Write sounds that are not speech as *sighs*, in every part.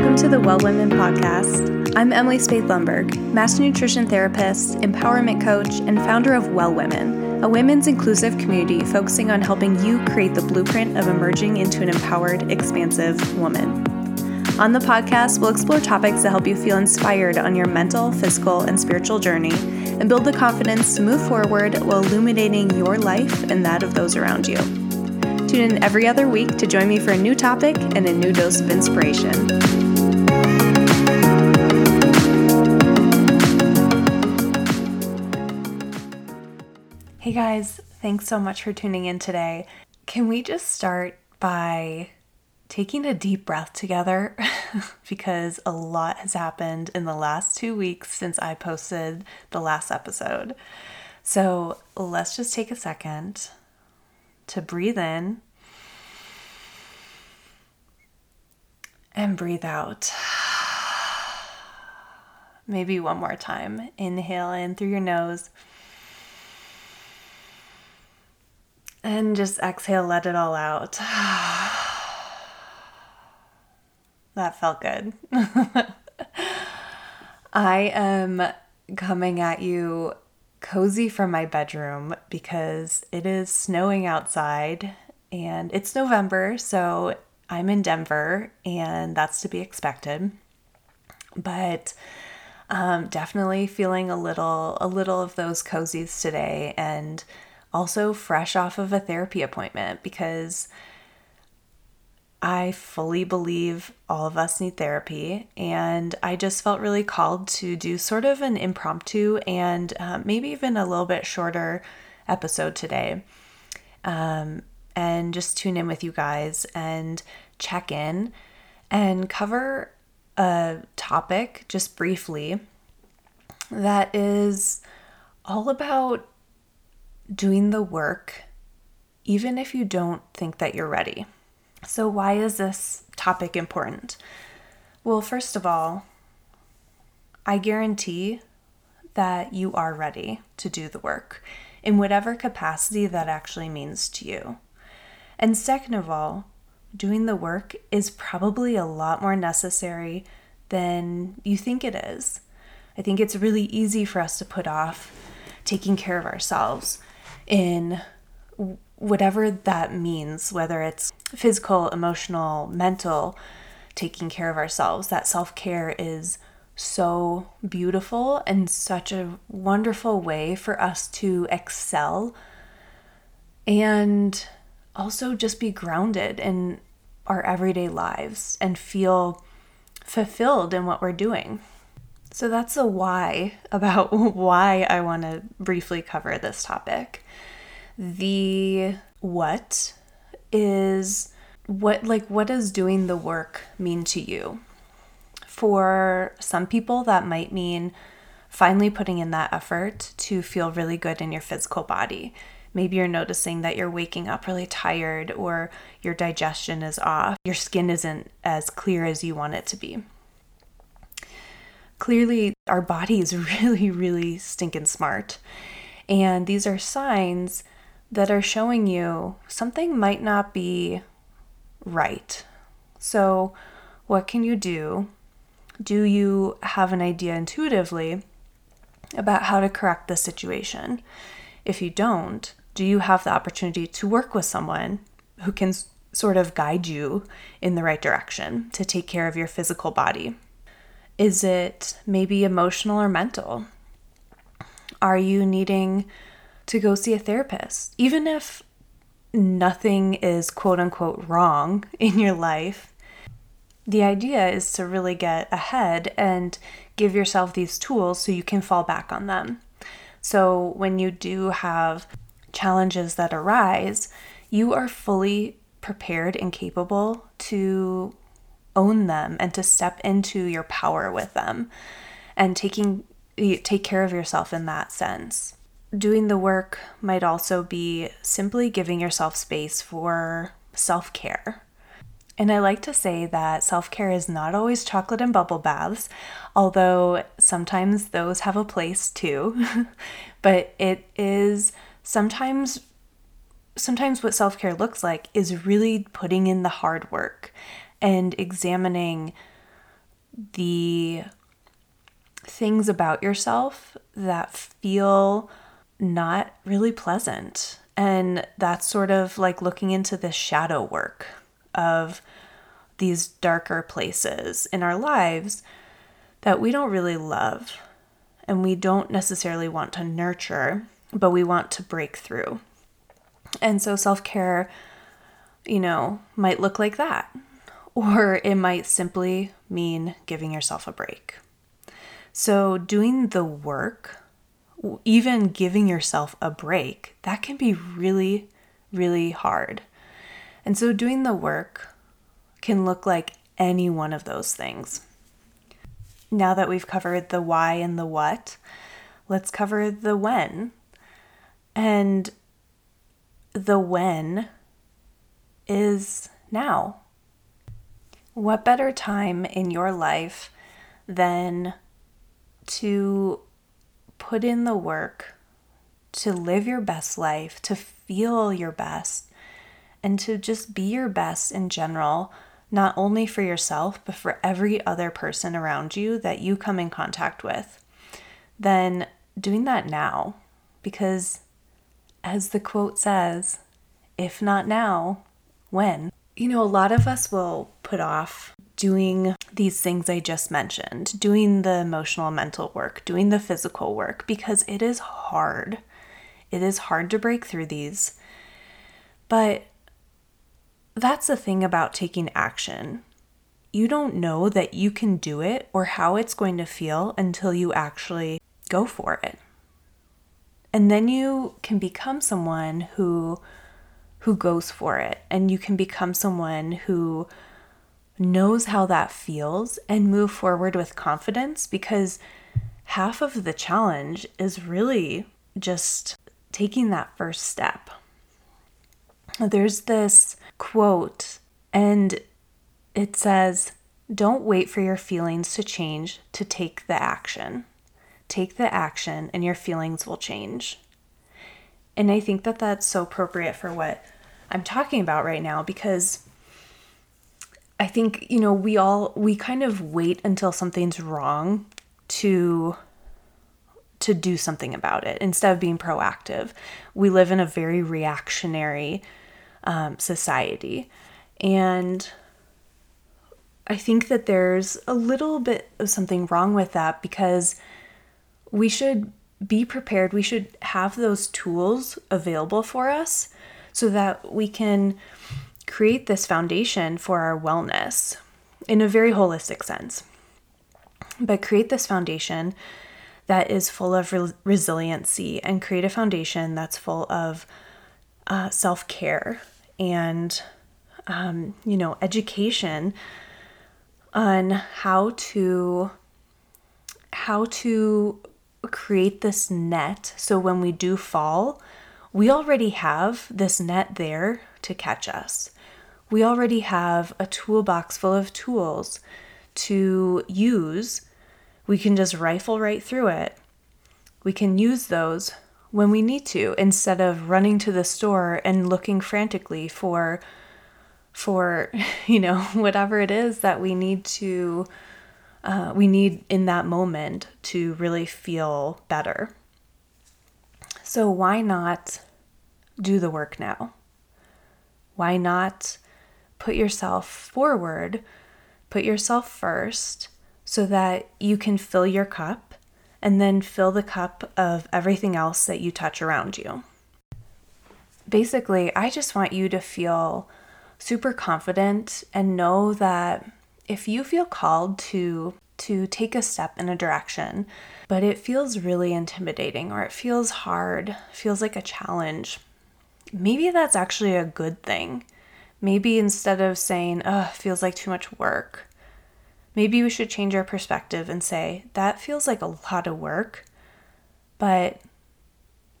Welcome to the Well Women podcast. I'm Emily Spaeth Lumberg, master nutrition therapist, empowerment coach, and founder of Well Women, a women's inclusive community focusing on helping you create the blueprint of emerging into an empowered, expansive woman. On the podcast, we'll explore topics that help you feel inspired on your mental, physical, and spiritual journey and build the confidence to move forward while illuminating your life and that of those around you. Tune in every other week to join me for a new topic and a new dose of inspiration. Hey guys, thanks so much for tuning in today. Can we just start by taking a deep breath together? *laughs* because a lot has happened in the last two weeks since I posted the last episode. So let's just take a second to breathe in and breathe out. *sighs* Maybe one more time. Inhale in through your nose. And just exhale, let it all out. *sighs* that felt good. *laughs* I am coming at you cozy from my bedroom because it is snowing outside and it's November, so I'm in Denver and that's to be expected. But um, definitely feeling a little a little of those cozies today and also fresh off of a therapy appointment because I fully believe all of us need therapy, and I just felt really called to do sort of an impromptu and uh, maybe even a little bit shorter episode today. Um, and just tune in with you guys and check in and cover a topic just briefly that is all about doing the work, even if you don't think that you're ready. So, why is this topic important? Well, first of all, I guarantee that you are ready to do the work in whatever capacity that actually means to you. And second of all, doing the work is probably a lot more necessary than you think it is. I think it's really easy for us to put off taking care of ourselves in whatever that means, whether it's physical, emotional, mental, taking care of ourselves. That self care is so beautiful and such a wonderful way for us to excel and also just be grounded in our everyday lives and feel fulfilled in what we're doing. So that's a why about *laughs* why I want to briefly cover this topic. The what is what like what does doing the work mean to you? For some people that might mean finally putting in that effort to feel really good in your physical body. Maybe you're noticing that you're waking up really tired or your digestion is off. Your skin isn't as clear as you want it to be. Clearly, our body is *laughs* really, really stinking smart. And these are signs that are showing you something might not be right. So, what can you do? Do you have an idea intuitively about how to correct the situation? If you don't, do you have the opportunity to work with someone who can sort of guide you in the right direction to take care of your physical body? Is it maybe emotional or mental? Are you needing to go see a therapist? Even if nothing is quote unquote wrong *laughs* in your life, the idea is to really get ahead and give yourself these tools so you can fall back on them. So when you do have challenges that arise, you are fully prepared and capable to own them and to step into your power with them and taking take care of yourself in that sense. Doing the work might also be simply giving yourself space for self-care. And I like to say that self care is not always chocolate and bubble baths, although sometimes those have a place too. *laughs* but it is sometimes sometimes what self-care looks like is really putting in the hard work and examining the things about yourself that feel not really pleasant. And that's sort of like looking into the shadow work of these darker places in our lives that we don't really love and we don't necessarily want to nurture, but we want to break through. And so self care, you know, might look like that. Or it might simply mean giving yourself a break. So, doing the work, even giving yourself a break, that can be really, really hard. And so, doing the work can look like any one of those things. Now that we've covered the why and the what, let's cover the when. And the when is now. What better time in your life than to put in the work, to live your best life, to feel your best, and to just be your best in general, not only for yourself, but for every other person around you that you come in contact with, then doing that now. Because as the quote says, if not now, when? You know, a lot of us will put off doing these things I just mentioned, doing the emotional mental work, doing the physical work, because it is hard. It is hard to break through these. But that's the thing about taking action. You don't know that you can do it or how it's going to feel until you actually go for it. And then you can become someone who who goes for it and you can become someone who knows how that feels and move forward with confidence because half of the challenge is really just taking that first step. There's this quote, and it says, Don't wait for your feelings to change to take the action. Take the action, and your feelings will change. And I think that that's so appropriate for what I'm talking about right now because I think, you know, we all we kind of wait until something's wrong to to do something about it instead of being proactive. We live in a very reactionary um, society. And I think that there's a little bit of something wrong with that because we should be prepared. We should have those tools available for us so that we can create this foundation for our wellness in a very holistic sense. But create this foundation that is full of re- resiliency and create a foundation that's full of uh, self care and, um, you know, education on how to how to create this net so when we do fall we already have this net there to catch us. We already have a toolbox full of tools to use. We can just rifle right through it. We can use those when we need to instead of running to the store and looking frantically for for *laughs* you know *laughs* whatever it is that we need to uh, we need in that moment to really feel better so, why not do the work now? Why not put yourself forward, put yourself first, so that you can fill your cup and then fill the cup of everything else that you touch around you? Basically, I just want you to feel super confident and know that if you feel called to to take a step in a direction, but it feels really intimidating or it feels hard, feels like a challenge, maybe that's actually a good thing. Maybe instead of saying, oh, feels like too much work, maybe we should change our perspective and say, that feels like a lot of work, but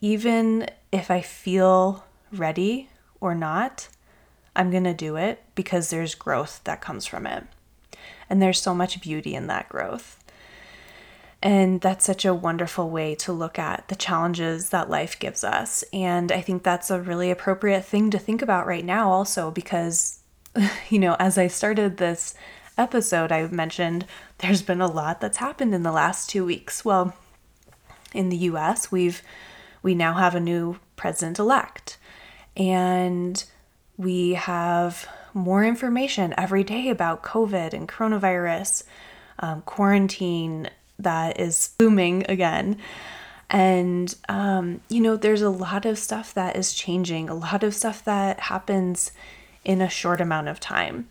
even if I feel ready or not, I'm going to do it because there's growth that comes from it. And there's so much beauty in that growth. And that's such a wonderful way to look at the challenges that life gives us. And I think that's a really appropriate thing to think about right now, also, because, *laughs* you know, as I started this episode, I mentioned there's been a lot that's happened in the last two weeks. Well, in the US, we've we now have a new president elect. And we have more information every day about COVID and coronavirus, um, quarantine that is booming again. And, um, you know, there's a lot of stuff that is changing, a lot of stuff that happens in a short amount of time.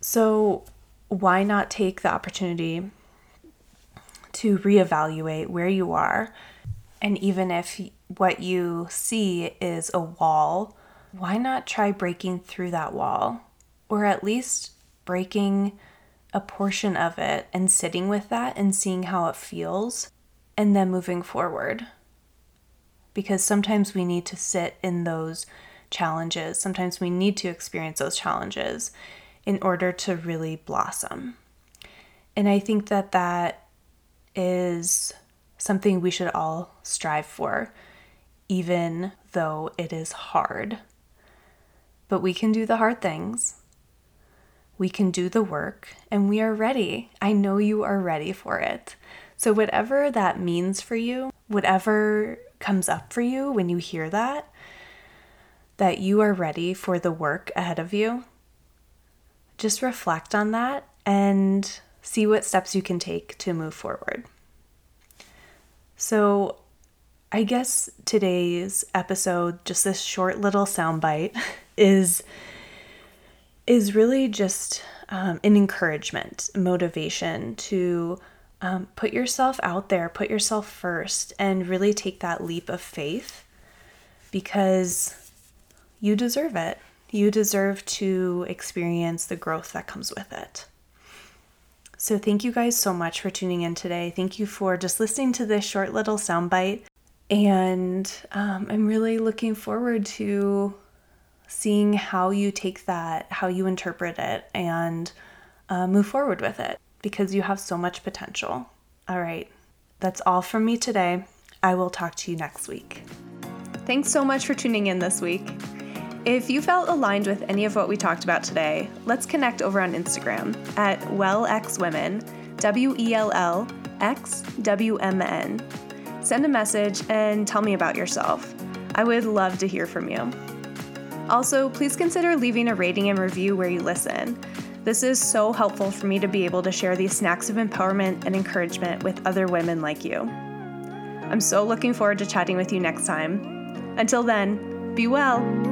So, why not take the opportunity to reevaluate where you are? And even if what you see is a wall, why not try breaking through that wall? Or at least breaking a portion of it and sitting with that and seeing how it feels and then moving forward. Because sometimes we need to sit in those challenges, sometimes we need to experience those challenges in order to really blossom. And I think that that is something we should all strive for, even though it is hard. But we can do the hard things. We can do the work, and we are ready. I know you are ready for it. So, whatever that means for you, whatever comes up for you when you hear that, that you are ready for the work ahead of you, just reflect on that and see what steps you can take to move forward. So, I guess today's episode, just this short little soundbite, *laughs* is is really just um, an encouragement, motivation to um, put yourself out there, put yourself first, and really take that leap of faith because you deserve it. You deserve to experience the growth that comes with it. So, thank you guys so much for tuning in today. Thank you for just listening to this short little soundbite. And um, I'm really looking forward to seeing how you take that, how you interpret it, and uh, move forward with it because you have so much potential. All right, that's all from me today. I will talk to you next week. Thanks so much for tuning in this week. If you felt aligned with any of what we talked about today, let's connect over on Instagram at WellXWomen, W E L L X W M N. Send a message and tell me about yourself. I would love to hear from you. Also, please consider leaving a rating and review where you listen. This is so helpful for me to be able to share these snacks of empowerment and encouragement with other women like you. I'm so looking forward to chatting with you next time. Until then, be well.